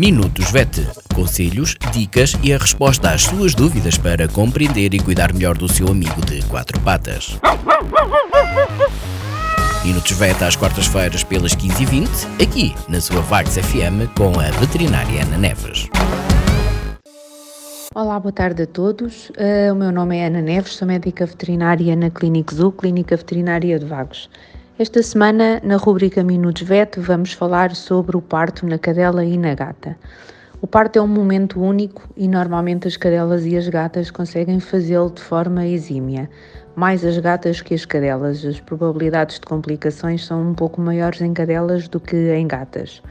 Minutos VET. Conselhos, dicas e a resposta às suas dúvidas para compreender e cuidar melhor do seu amigo de quatro patas. Minutos VET às quartas-feiras pelas 15h20, aqui na sua Vagos FM com a veterinária Ana Neves. Olá, boa tarde a todos. Uh, o meu nome é Ana Neves, sou médica veterinária na Clínica Zoo, Clínica Veterinária de Vagos. Esta semana, na rubrica Minutos Vet, vamos falar sobre o parto na cadela e na gata. O parto é um momento único e normalmente as cadelas e as gatas conseguem fazê-lo de forma exímia. Mais as gatas que as cadelas. As probabilidades de complicações são um pouco maiores em cadelas do que em gatas.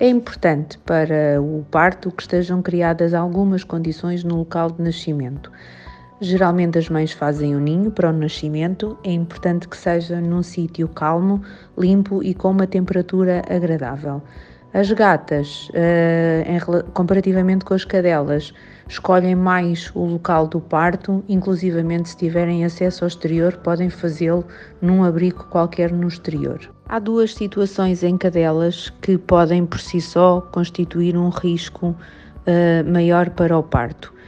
É importante para o parto que estejam criadas algumas condições no local de nascimento. Geralmente as mães fazem o ninho para o nascimento, é importante que seja num sítio calmo, limpo e com uma temperatura agradável. As gatas, em, comparativamente com as cadelas, escolhem mais o local do parto, inclusivamente se tiverem acesso ao exterior, podem fazê-lo num abrigo qualquer no exterior. Há duas situações em cadelas que podem por si só constituir um risco uh, maior para o parto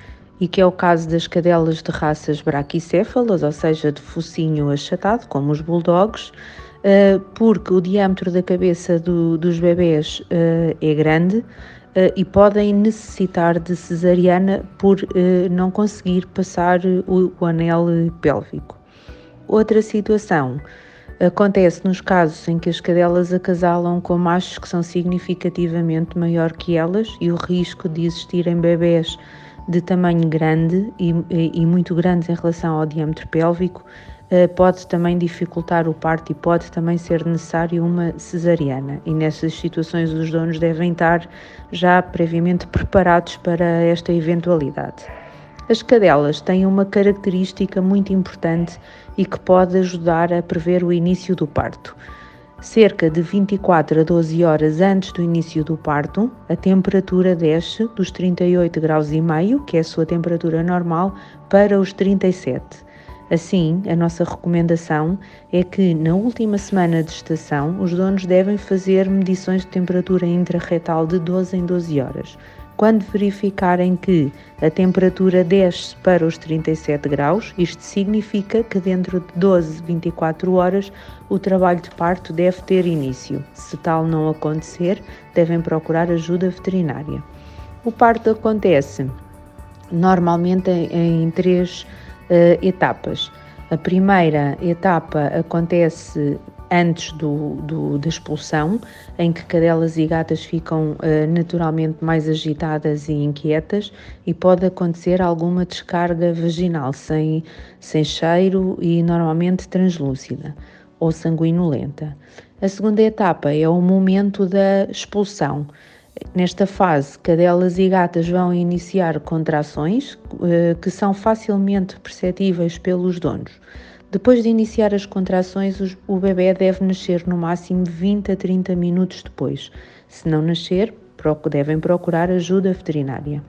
e que é o caso das cadelas de raças braquicéfalas, ou seja, de focinho achatado, como os bulldogs, eh, porque o diâmetro da cabeça do, dos bebés eh, é grande eh, e podem necessitar de cesariana por não conseguir passar o, o anel pélvico. Outra situação acontece nos casos em que as cadelas acasalam com machos que são significativamente maior que elas e o risco de existirem bebés de tamanho grande e, e muito grandes em relação ao diâmetro pélvico eh, pode também dificultar o parto e pode também ser necessário uma cesariana. E nessas situações os donos devem estar já previamente preparados para esta eventualidade. As cadelas têm uma característica muito importante e que pode ajudar a prever o início do parto. Cerca de 24 a 12 horas antes do início do parto, a temperatura desce dos 38 graus e meio, que é a sua temperatura normal, para os 37. Assim, a nossa recomendação é que na última semana de estação os donos devem fazer medições de temperatura intrarretal de 12 em 12 horas. Quando verificarem que a temperatura desce para os 37 graus, isto significa que dentro de 12, 24 horas o trabalho de parto deve ter início. Se tal não acontecer, devem procurar ajuda veterinária. O parto acontece normalmente em, em três uh, etapas. A primeira etapa acontece antes do, do, da expulsão, em que cadelas e gatas ficam uh, naturalmente mais agitadas e inquietas e pode acontecer alguma descarga vaginal sem, sem cheiro e normalmente translúcida ou sanguinolenta. A segunda etapa é o momento da expulsão. Nesta fase, cadelas e gatas vão iniciar contrações uh, que são facilmente perceptíveis pelos donos. Depois de iniciar as contrações, o bebê deve nascer no máximo 20 a 30 minutos depois. Se não nascer, devem procurar ajuda veterinária.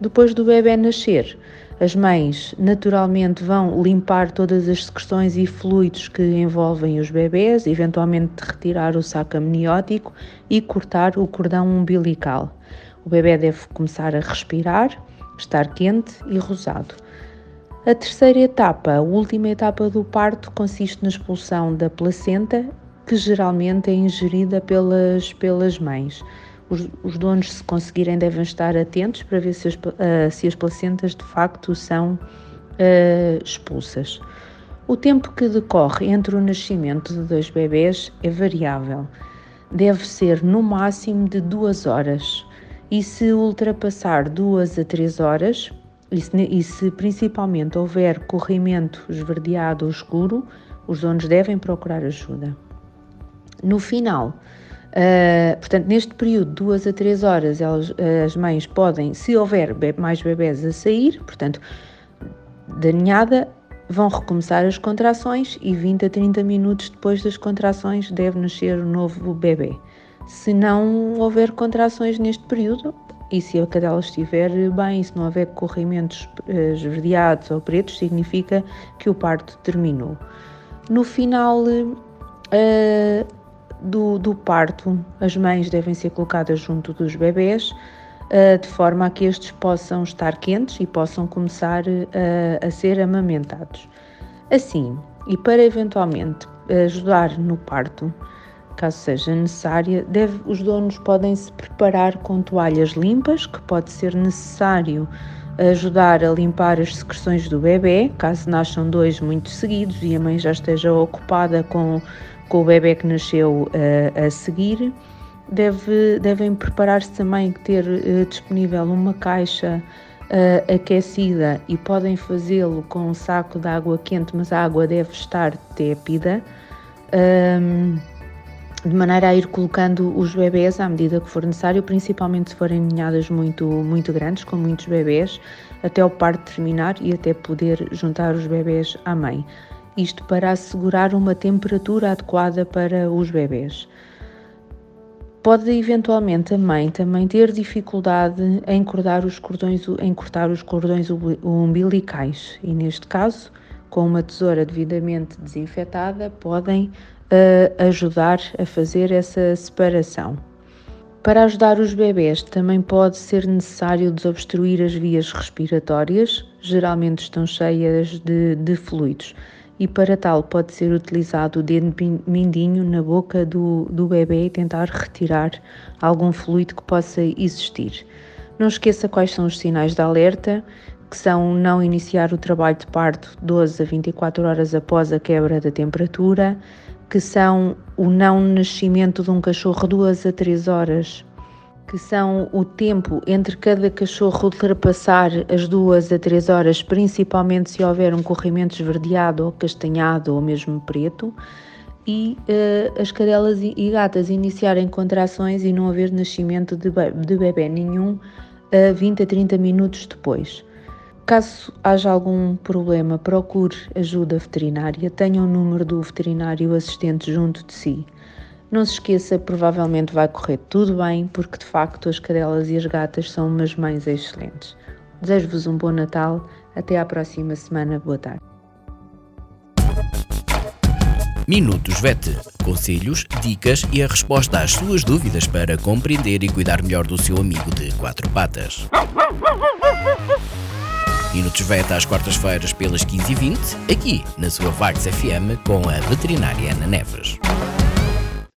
Depois do bebê nascer, as mães naturalmente vão limpar todas as secreções e fluidos que envolvem os bebés, eventualmente retirar o saco amniótico e cortar o cordão umbilical. O bebê deve começar a respirar, estar quente e rosado. A terceira etapa, a última etapa do parto, consiste na expulsão da placenta, que geralmente é ingerida pelas, pelas mães. Os, os donos, se conseguirem, devem estar atentos para ver se as, uh, se as placentas de facto são uh, expulsas. O tempo que decorre entre o nascimento de dois bebês é variável. Deve ser no máximo de duas horas. E se ultrapassar duas a três horas, e se, e se principalmente houver corrimento esverdeado ou escuro, os donos devem procurar ajuda. No final, uh, portanto, neste período, duas a três horas, elas, as mães podem, se houver mais bebés a sair, portanto, da ninhada, vão recomeçar as contrações e 20 a 30 minutos depois das contrações deve nascer o um novo bebê. Se não houver contrações neste período, e se a cadela estiver bem, se não houver corrimentos eh, esverdeados ou pretos, significa que o parto terminou. No final, uh, do, do parto, as mães devem ser colocadas junto dos bebés, uh, de forma a que estes possam estar quentes e possam começar uh, a ser amamentados. Assim, e para eventualmente ajudar no parto, caso seja necessária, deve, os donos podem se preparar com toalhas limpas, que pode ser necessário ajudar a limpar as secreções do bebê, caso nasçam dois muito seguidos e a mãe já esteja ocupada com, com o bebê que nasceu uh, a seguir. Deve, devem preparar-se também ter uh, disponível uma caixa uh, aquecida e podem fazê-lo com um saco de água quente, mas a água deve estar tépida. De maneira a ir colocando os bebés à medida que for necessário, principalmente se forem ninhadas muito, muito grandes, com muitos bebés, até o parto terminar e até poder juntar os bebés à mãe. Isto para assegurar uma temperatura adequada para os bebés. Pode eventualmente a mãe também ter dificuldade em cortar os cordões, em cortar os cordões umbilicais e neste caso, com uma tesoura devidamente desinfetada, podem uh, ajudar a fazer essa separação. Para ajudar os bebés, também pode ser necessário desobstruir as vias respiratórias, geralmente estão cheias de, de fluidos, e para tal pode ser utilizado o dedo mindinho na boca do, do bebê e tentar retirar algum fluido que possa existir. Não esqueça quais são os sinais de alerta, que são não iniciar o trabalho de parto 12 a 24 horas após a quebra da temperatura, que são o não nascimento de um cachorro duas a três horas, que são o tempo entre cada cachorro ultrapassar as duas a três horas, principalmente se houver um corrimento esverdeado ou castanhado ou mesmo preto, e uh, as cadelas e gatas iniciarem contrações e não haver nascimento de, de bebê nenhum uh, 20 a 30 minutos depois. Caso haja algum problema, procure ajuda veterinária, tenha o número do veterinário assistente junto de si. Não se esqueça, provavelmente vai correr tudo bem, porque de facto as cadelas e as gatas são umas mães excelentes. Desejo-vos um bom Natal, até à próxima semana, boa tarde. Minutos VET. Conselhos, dicas e a resposta às suas dúvidas para compreender e cuidar melhor do seu amigo de quatro patas. Minutos VET às quartas-feiras pelas 15h20, aqui na sua Vagos FM com a veterinária Ana Neves.